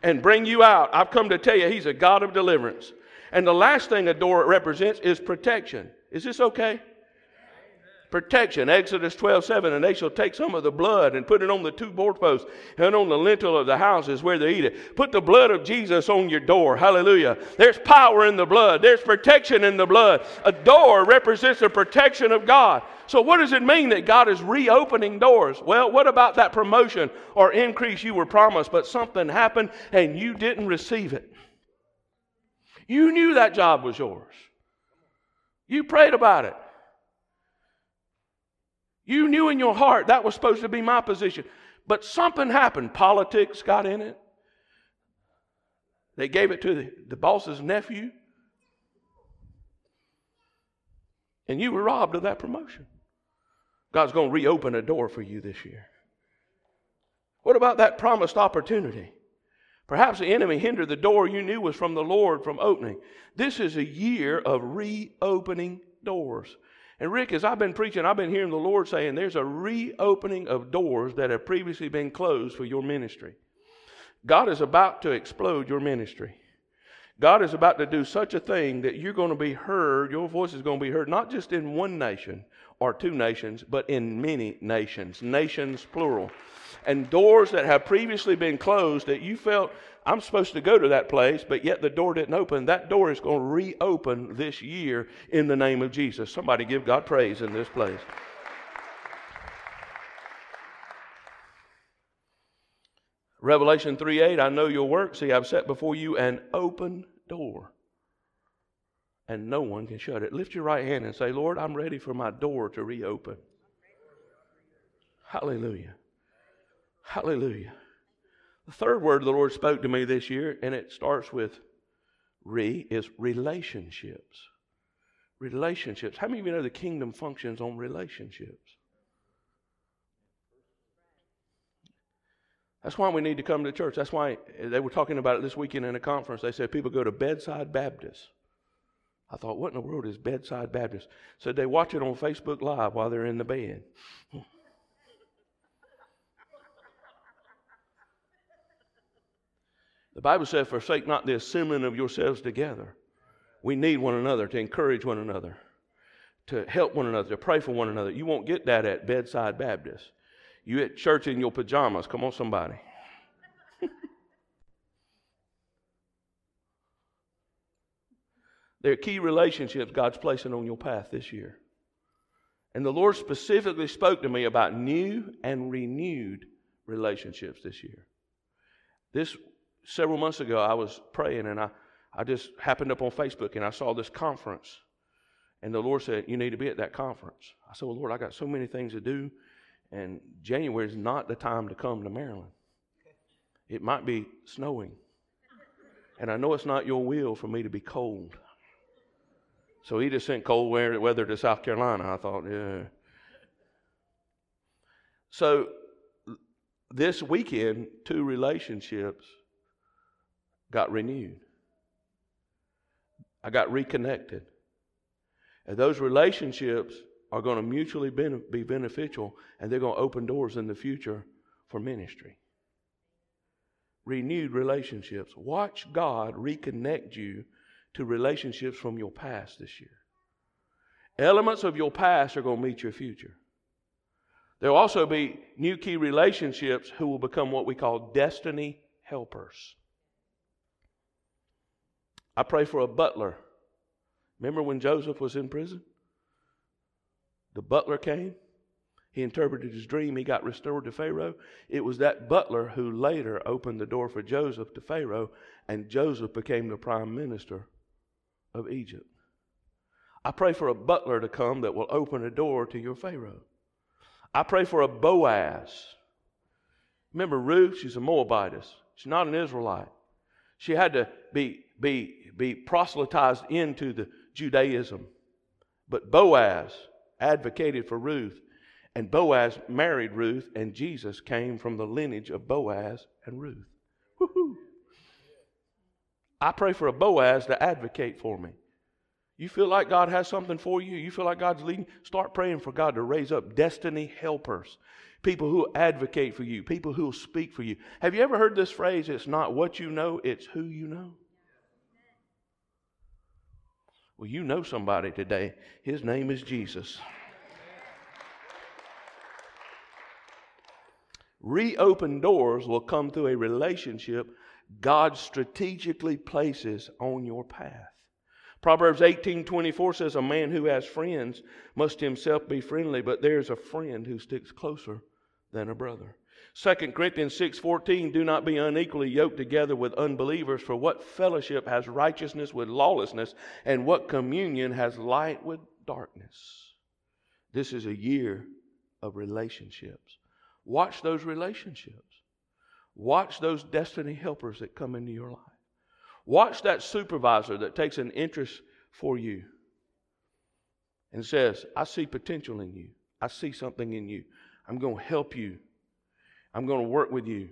[SPEAKER 2] and bring you out. I've come to tell you, He's a God of deliverance. And the last thing a door represents is protection. Is this okay? Protection. Exodus 12, 7. And they shall take some of the blood and put it on the two doorposts and on the lintel of the houses where they eat it. Put the blood of Jesus on your door. Hallelujah. There's power in the blood, there's protection in the blood. A door represents the protection of God. So, what does it mean that God is reopening doors? Well, what about that promotion or increase you were promised, but something happened and you didn't receive it? You knew that job was yours. You prayed about it. You knew in your heart that was supposed to be my position. But something happened. Politics got in it. They gave it to the, the boss's nephew. And you were robbed of that promotion. God's going to reopen a door for you this year. What about that promised opportunity? Perhaps the enemy hindered the door you knew was from the Lord from opening. This is a year of reopening doors. And Rick, as I've been preaching, I've been hearing the Lord saying there's a reopening of doors that have previously been closed for your ministry. God is about to explode your ministry. God is about to do such a thing that you're going to be heard, your voice is going to be heard, not just in one nation or two nations, but in many nations, nations plural. And doors that have previously been closed that you felt I'm supposed to go to that place, but yet the door didn't open. That door is going to reopen this year in the name of Jesus. Somebody give God praise in this place. Revelation 3 8, I know your work. See, I've set before you an open door, and no one can shut it. Lift your right hand and say, Lord, I'm ready for my door to reopen. Hallelujah. Hallelujah. The third word the Lord spoke to me this year, and it starts with re, is relationships. Relationships. How many of you know the kingdom functions on relationships? That's why we need to come to church. That's why they were talking about it this weekend in a conference. They said people go to Bedside Baptist. I thought, what in the world is Bedside Baptist? Said they watch it on Facebook Live while they're in the bed. *laughs* the Bible says, Forsake not the assembling of yourselves together. We need one another to encourage one another, to help one another, to pray for one another. You won't get that at Bedside Baptist. You at church in your pajamas. Come on, somebody. *laughs* there are key relationships God's placing on your path this year. And the Lord specifically spoke to me about new and renewed relationships this year. This several months ago, I was praying and I, I just happened up on Facebook and I saw this conference. And the Lord said, You need to be at that conference. I said, Well, Lord, I got so many things to do. And January is not the time to come to Maryland. It might be snowing. And I know it's not your will for me to be cold. So he just sent cold weather to South Carolina. I thought, yeah. So this weekend, two relationships got renewed. I got reconnected. And those relationships are going to mutually be beneficial and they're going to open doors in the future for ministry. Renewed relationships. Watch God reconnect you to relationships from your past this year. Elements of your past are going to meet your future. There will also be new key relationships who will become what we call destiny helpers. I pray for a butler. Remember when Joseph was in prison? The butler came. He interpreted his dream. He got restored to Pharaoh. It was that butler who later opened the door for Joseph to Pharaoh, and Joseph became the prime minister of Egypt. I pray for a butler to come that will open a door to your Pharaoh. I pray for a Boaz. Remember Ruth? She's a Moabitess. She's not an Israelite. She had to be, be, be proselytized into the Judaism. But Boaz, advocated for Ruth. And Boaz married Ruth, and Jesus came from the lineage of Boaz and Ruth. Woo-hoo. I pray for a Boaz to advocate for me. You feel like God has something for you? You feel like God's leading? Start praying for God to raise up destiny helpers, people who advocate for you, people who will speak for you. Have you ever heard this phrase? It's not what you know, it's who you know. Well, you know somebody today. His name is Jesus. Reopened doors will come through a relationship God strategically places on your path. Proverbs 18:24 says a man who has friends must himself be friendly, but there's a friend who sticks closer than a brother. 2 Corinthians 6:14 Do not be unequally yoked together with unbelievers for what fellowship has righteousness with lawlessness and what communion has light with darkness. This is a year of relationships. Watch those relationships. Watch those destiny helpers that come into your life. Watch that supervisor that takes an interest for you and says, I see potential in you. I see something in you. I'm going to help you I'm going to work with you.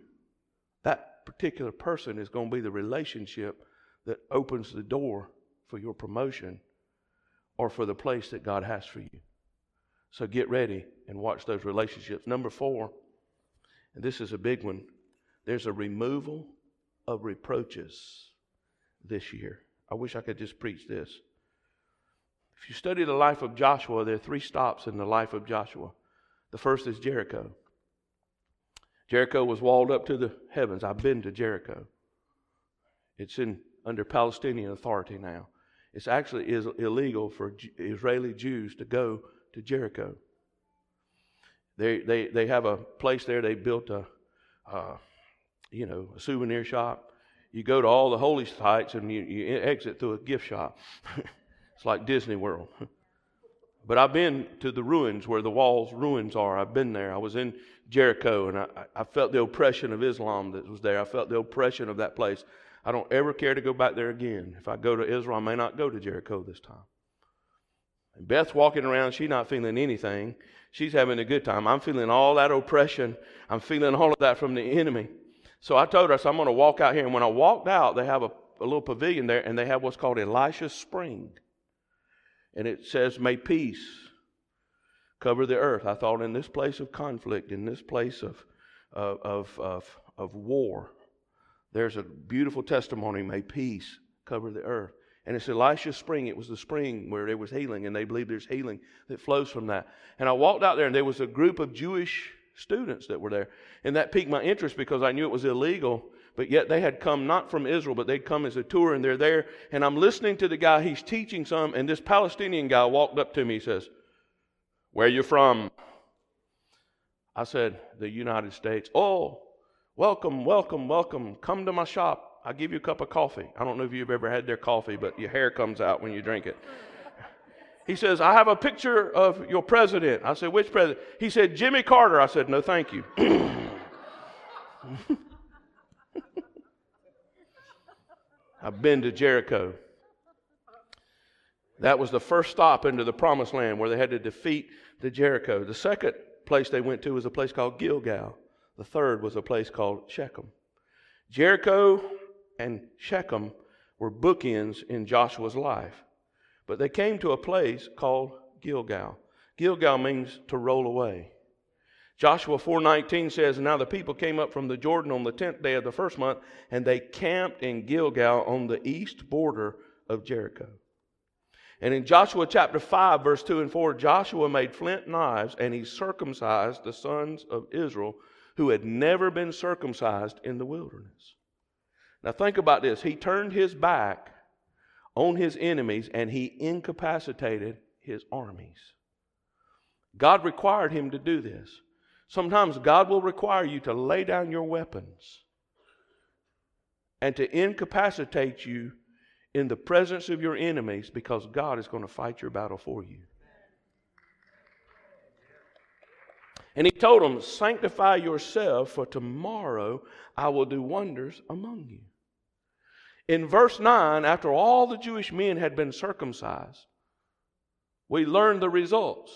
[SPEAKER 2] That particular person is going to be the relationship that opens the door for your promotion or for the place that God has for you. So get ready and watch those relationships. Number four, and this is a big one, there's a removal of reproaches this year. I wish I could just preach this. If you study the life of Joshua, there are three stops in the life of Joshua. The first is Jericho. Jericho was walled up to the heavens. I've been to Jericho. It's in under Palestinian authority now. It's actually is illegal for Israeli Jews to go to Jericho. They, they, they have a place there. They built a, uh, you know, a souvenir shop. You go to all the holy sites and you, you exit through a gift shop. *laughs* it's like Disney World. *laughs* But I've been to the ruins where the walls ruins are. I've been there. I was in Jericho and I, I felt the oppression of Islam that was there. I felt the oppression of that place. I don't ever care to go back there again. If I go to Israel, I may not go to Jericho this time. And Beth's walking around, she's not feeling anything. She's having a good time. I'm feeling all that oppression. I'm feeling all of that from the enemy. So I told her, said, I'm going to walk out here. And when I walked out, they have a, a little pavilion there, and they have what's called Elisha's Spring. And it says, May peace cover the earth. I thought, in this place of conflict, in this place of, of, of, of war, there's a beautiful testimony. May peace cover the earth. And it's Elisha's spring. It was the spring where there was healing, and they believe there's healing that flows from that. And I walked out there, and there was a group of Jewish students that were there. And that piqued my interest because I knew it was illegal, but yet they had come not from Israel, but they'd come as a tour and they're there. And I'm listening to the guy, he's teaching some, and this Palestinian guy walked up to me. He says, Where you from? I said, The United States. Oh, welcome, welcome, welcome. Come to my shop. I'll give you a cup of coffee. I don't know if you've ever had their coffee, but your hair comes out when you drink it. *laughs* He says, I have a picture of your president. I said, Which president? He said, Jimmy Carter. I said, No, thank you. *clears throat* I've been to Jericho. That was the first stop into the promised land where they had to defeat the Jericho. The second place they went to was a place called Gilgal. The third was a place called Shechem. Jericho and Shechem were bookends in Joshua's life. But they came to a place called Gilgal. Gilgal means to roll away. Joshua 4:19 says, "Now the people came up from the Jordan on the 10th day of the first month, and they camped in Gilgal on the east border of Jericho." And in Joshua chapter 5 verse 2 and 4, Joshua made flint knives and he circumcised the sons of Israel who had never been circumcised in the wilderness. Now think about this. He turned his back on his enemies and he incapacitated his armies. God required him to do this. Sometimes God will require you to lay down your weapons and to incapacitate you in the presence of your enemies because God is going to fight your battle for you. And he told them, Sanctify yourself, for tomorrow I will do wonders among you. In verse 9, after all the Jewish men had been circumcised, we learn the results.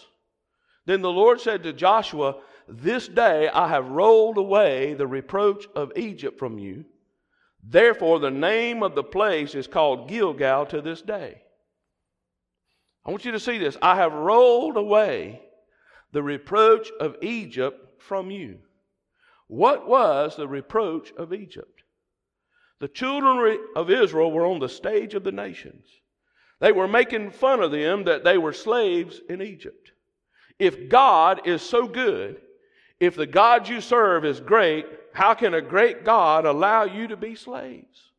[SPEAKER 2] Then the Lord said to Joshua, This day I have rolled away the reproach of Egypt from you. Therefore, the name of the place is called Gilgal to this day. I want you to see this. I have rolled away the reproach of Egypt from you. What was the reproach of Egypt? The children of Israel were on the stage of the nations. They were making fun of them that they were slaves in Egypt. If God is so good, if the God you serve is great, how can a great God allow you to be slaves?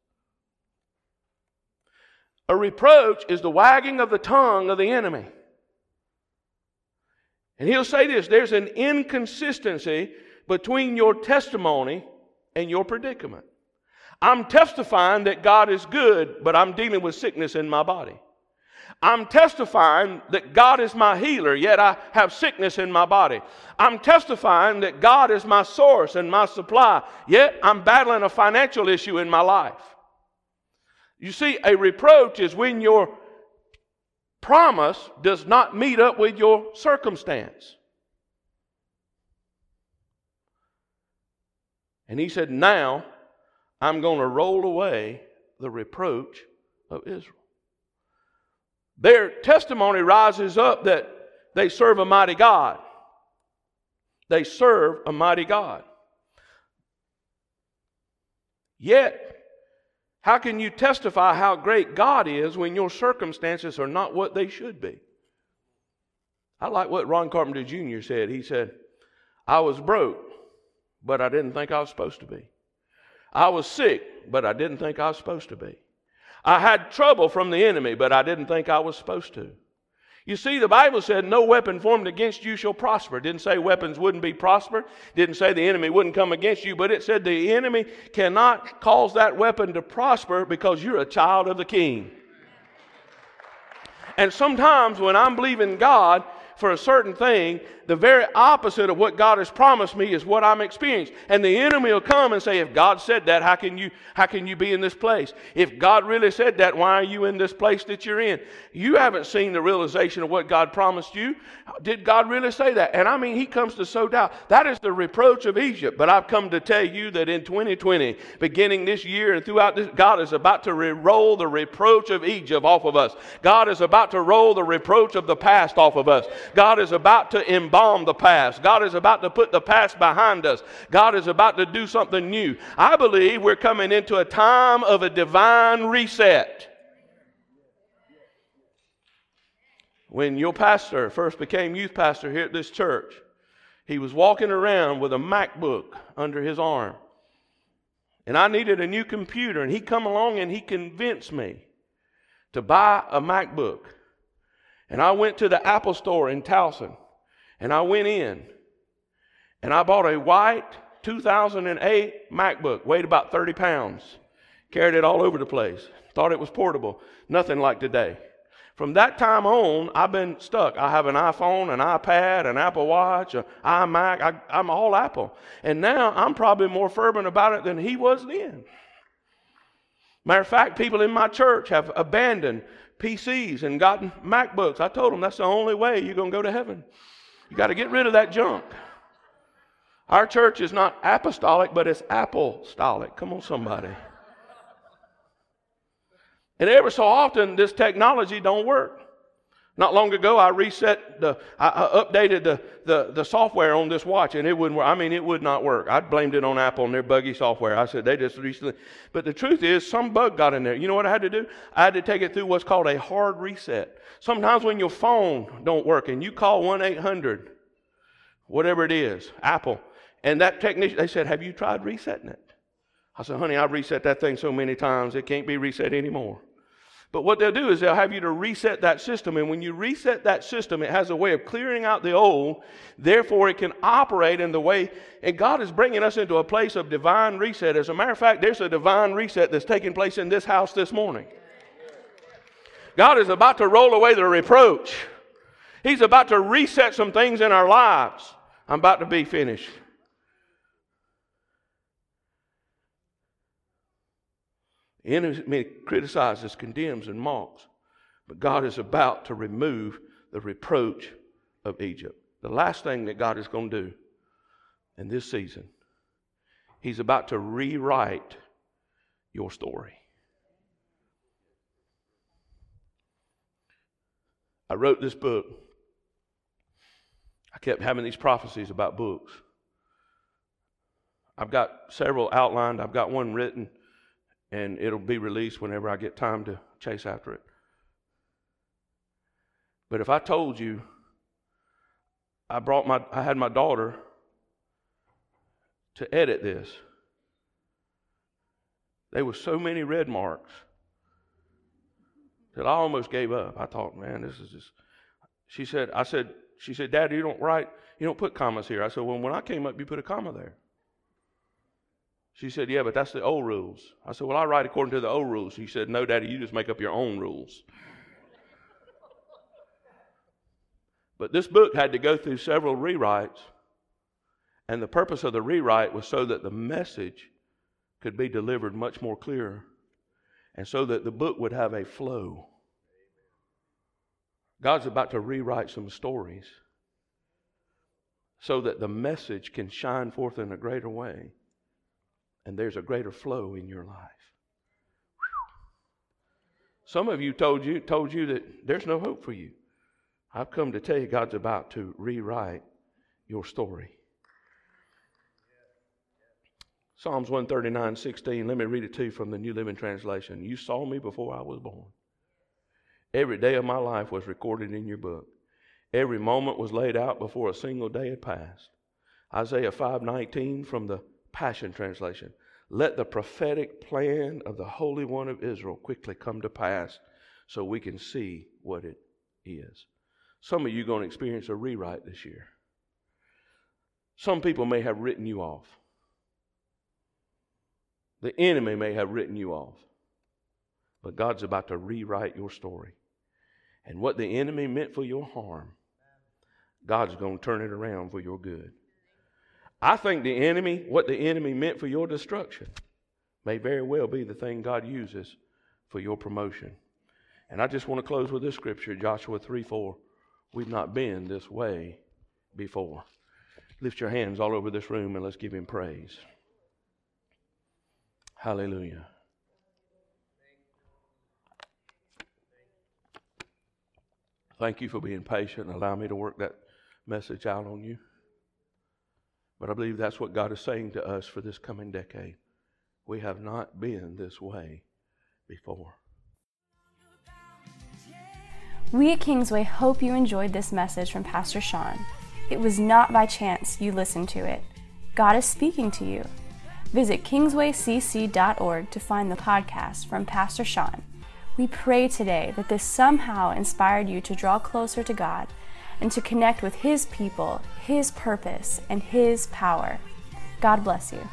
[SPEAKER 2] A reproach is the wagging of the tongue of the enemy. And he'll say this there's an inconsistency between your testimony and your predicament. I'm testifying that God is good, but I'm dealing with sickness in my body. I'm testifying that God is my healer, yet I have sickness in my body. I'm testifying that God is my source and my supply, yet I'm battling a financial issue in my life. You see, a reproach is when your promise does not meet up with your circumstance. And he said, Now I'm going to roll away the reproach of Israel. Their testimony rises up that they serve a mighty God. They serve a mighty God. Yet, how can you testify how great God is when your circumstances are not what they should be? I like what Ron Carpenter Jr. said. He said, I was broke, but I didn't think I was supposed to be. I was sick, but I didn't think I was supposed to be. I had trouble from the enemy, but I didn't think I was supposed to. You see, the Bible said, No weapon formed against you shall prosper. It didn't say weapons wouldn't be prospered. Didn't say the enemy wouldn't come against you, but it said the enemy cannot cause that weapon to prosper because you're a child of the king. And sometimes when I'm believing God for a certain thing, the very opposite of what God has promised me is what I'm experiencing. And the enemy will come and say, if God said that, how can you, how can you be in this place? If God really said that, why are you in this place that you're in? You haven't seen the realization of what God promised you. Did God really say that? And I mean, he comes to sow doubt. That is the reproach of Egypt. But I've come to tell you that in 2020, beginning this year and throughout this, God is about to roll the reproach of Egypt off of us. God is about to roll the reproach of the past off of us. God is about to embalm the past. God is about to put the past behind us. God is about to do something new. I believe we're coming into a time of a divine reset. When your pastor first became youth pastor here at this church, he was walking around with a MacBook under his arm. And I needed a new computer, and he come along and he convinced me to buy a MacBook. And I went to the Apple store in Towson, and I went in, and I bought a white 2008 MacBook, weighed about 30 pounds, carried it all over the place, thought it was portable, nothing like today. From that time on, I've been stuck. I have an iPhone, an iPad, an Apple Watch, an iMac. I, am all Apple. And now I'm probably more fervent about it than he was then. Matter of fact, people in my church have abandoned PCs and gotten MacBooks. I told them that's the only way you're going to go to heaven. You got to get rid of that junk. Our church is not apostolic, but it's apostolic. Come on, somebody. And ever so often, this technology don't work. Not long ago, I reset the, I, updated the, the, the software on this watch, and it wouldn't work. I mean, it would not work. I blamed it on Apple and their buggy software. I said they just recently. But the truth is, some bug got in there. You know what I had to do? I had to take it through what's called a hard reset. Sometimes when your phone don't work and you call one eight hundred, whatever it is, Apple, and that technician, they said, "Have you tried resetting it?" I said, "Honey, I've reset that thing so many times it can't be reset anymore." But what they'll do is they'll have you to reset that system. And when you reset that system, it has a way of clearing out the old. Therefore, it can operate in the way. And God is bringing us into a place of divine reset. As a matter of fact, there's a divine reset that's taking place in this house this morning. God is about to roll away the reproach, He's about to reset some things in our lives. I'm about to be finished. Enemy criticizes, condemns, and mocks. But God is about to remove the reproach of Egypt. The last thing that God is going to do in this season, He's about to rewrite your story. I wrote this book. I kept having these prophecies about books. I've got several outlined, I've got one written and it'll be released whenever I get time to chase after it. But if I told you I brought my I had my daughter to edit this. There were so many red marks that I almost gave up. I thought, man, this is just she said, I said, she said, Dad, you don't write, you don't put commas here. I said, Well, when I came up, you put a comma there. She said, Yeah, but that's the old rules. I said, Well, I write according to the old rules. She said, No, Daddy, you just make up your own rules. but this book had to go through several rewrites, and the purpose of the rewrite was so that the message could be delivered much more clear, and so that the book would have a flow. God's about to rewrite some stories so that the message can shine forth in a greater way and there's a greater flow in your life. Some of you told you told you that there's no hope for you. I've come to tell you God's about to rewrite your story. Psalms 139, 16. Let me read it to you from the New Living Translation. You saw me before I was born. Every day of my life was recorded in your book. Every moment was laid out before a single day had passed. Isaiah 5:19 from the Passion Translation. Let the prophetic plan of the Holy One of Israel quickly come to pass so we can see what it is. Some of you are going to experience a rewrite this year. Some people may have written you off. The enemy may have written you off. But God's about to rewrite your story. And what the enemy meant for your harm, God's going to turn it around for your good. I think the enemy, what the enemy meant for your destruction, may very well be the thing God uses for your promotion. And I just want to close with this scripture, Joshua 3 4. We've not been this way before. Lift your hands all over this room and let's give him praise. Hallelujah. Thank you for being patient and allow me to work that message out on you. But I believe that's what God is saying to us for this coming decade. We have not been this way before.
[SPEAKER 1] We at Kingsway hope you enjoyed this message from Pastor Sean. It was not by chance you listened to it. God is speaking to you. Visit kingswaycc.org to find the podcast from Pastor Sean. We pray today that this somehow inspired you to draw closer to God and to connect with His people, His purpose, and His power. God bless you.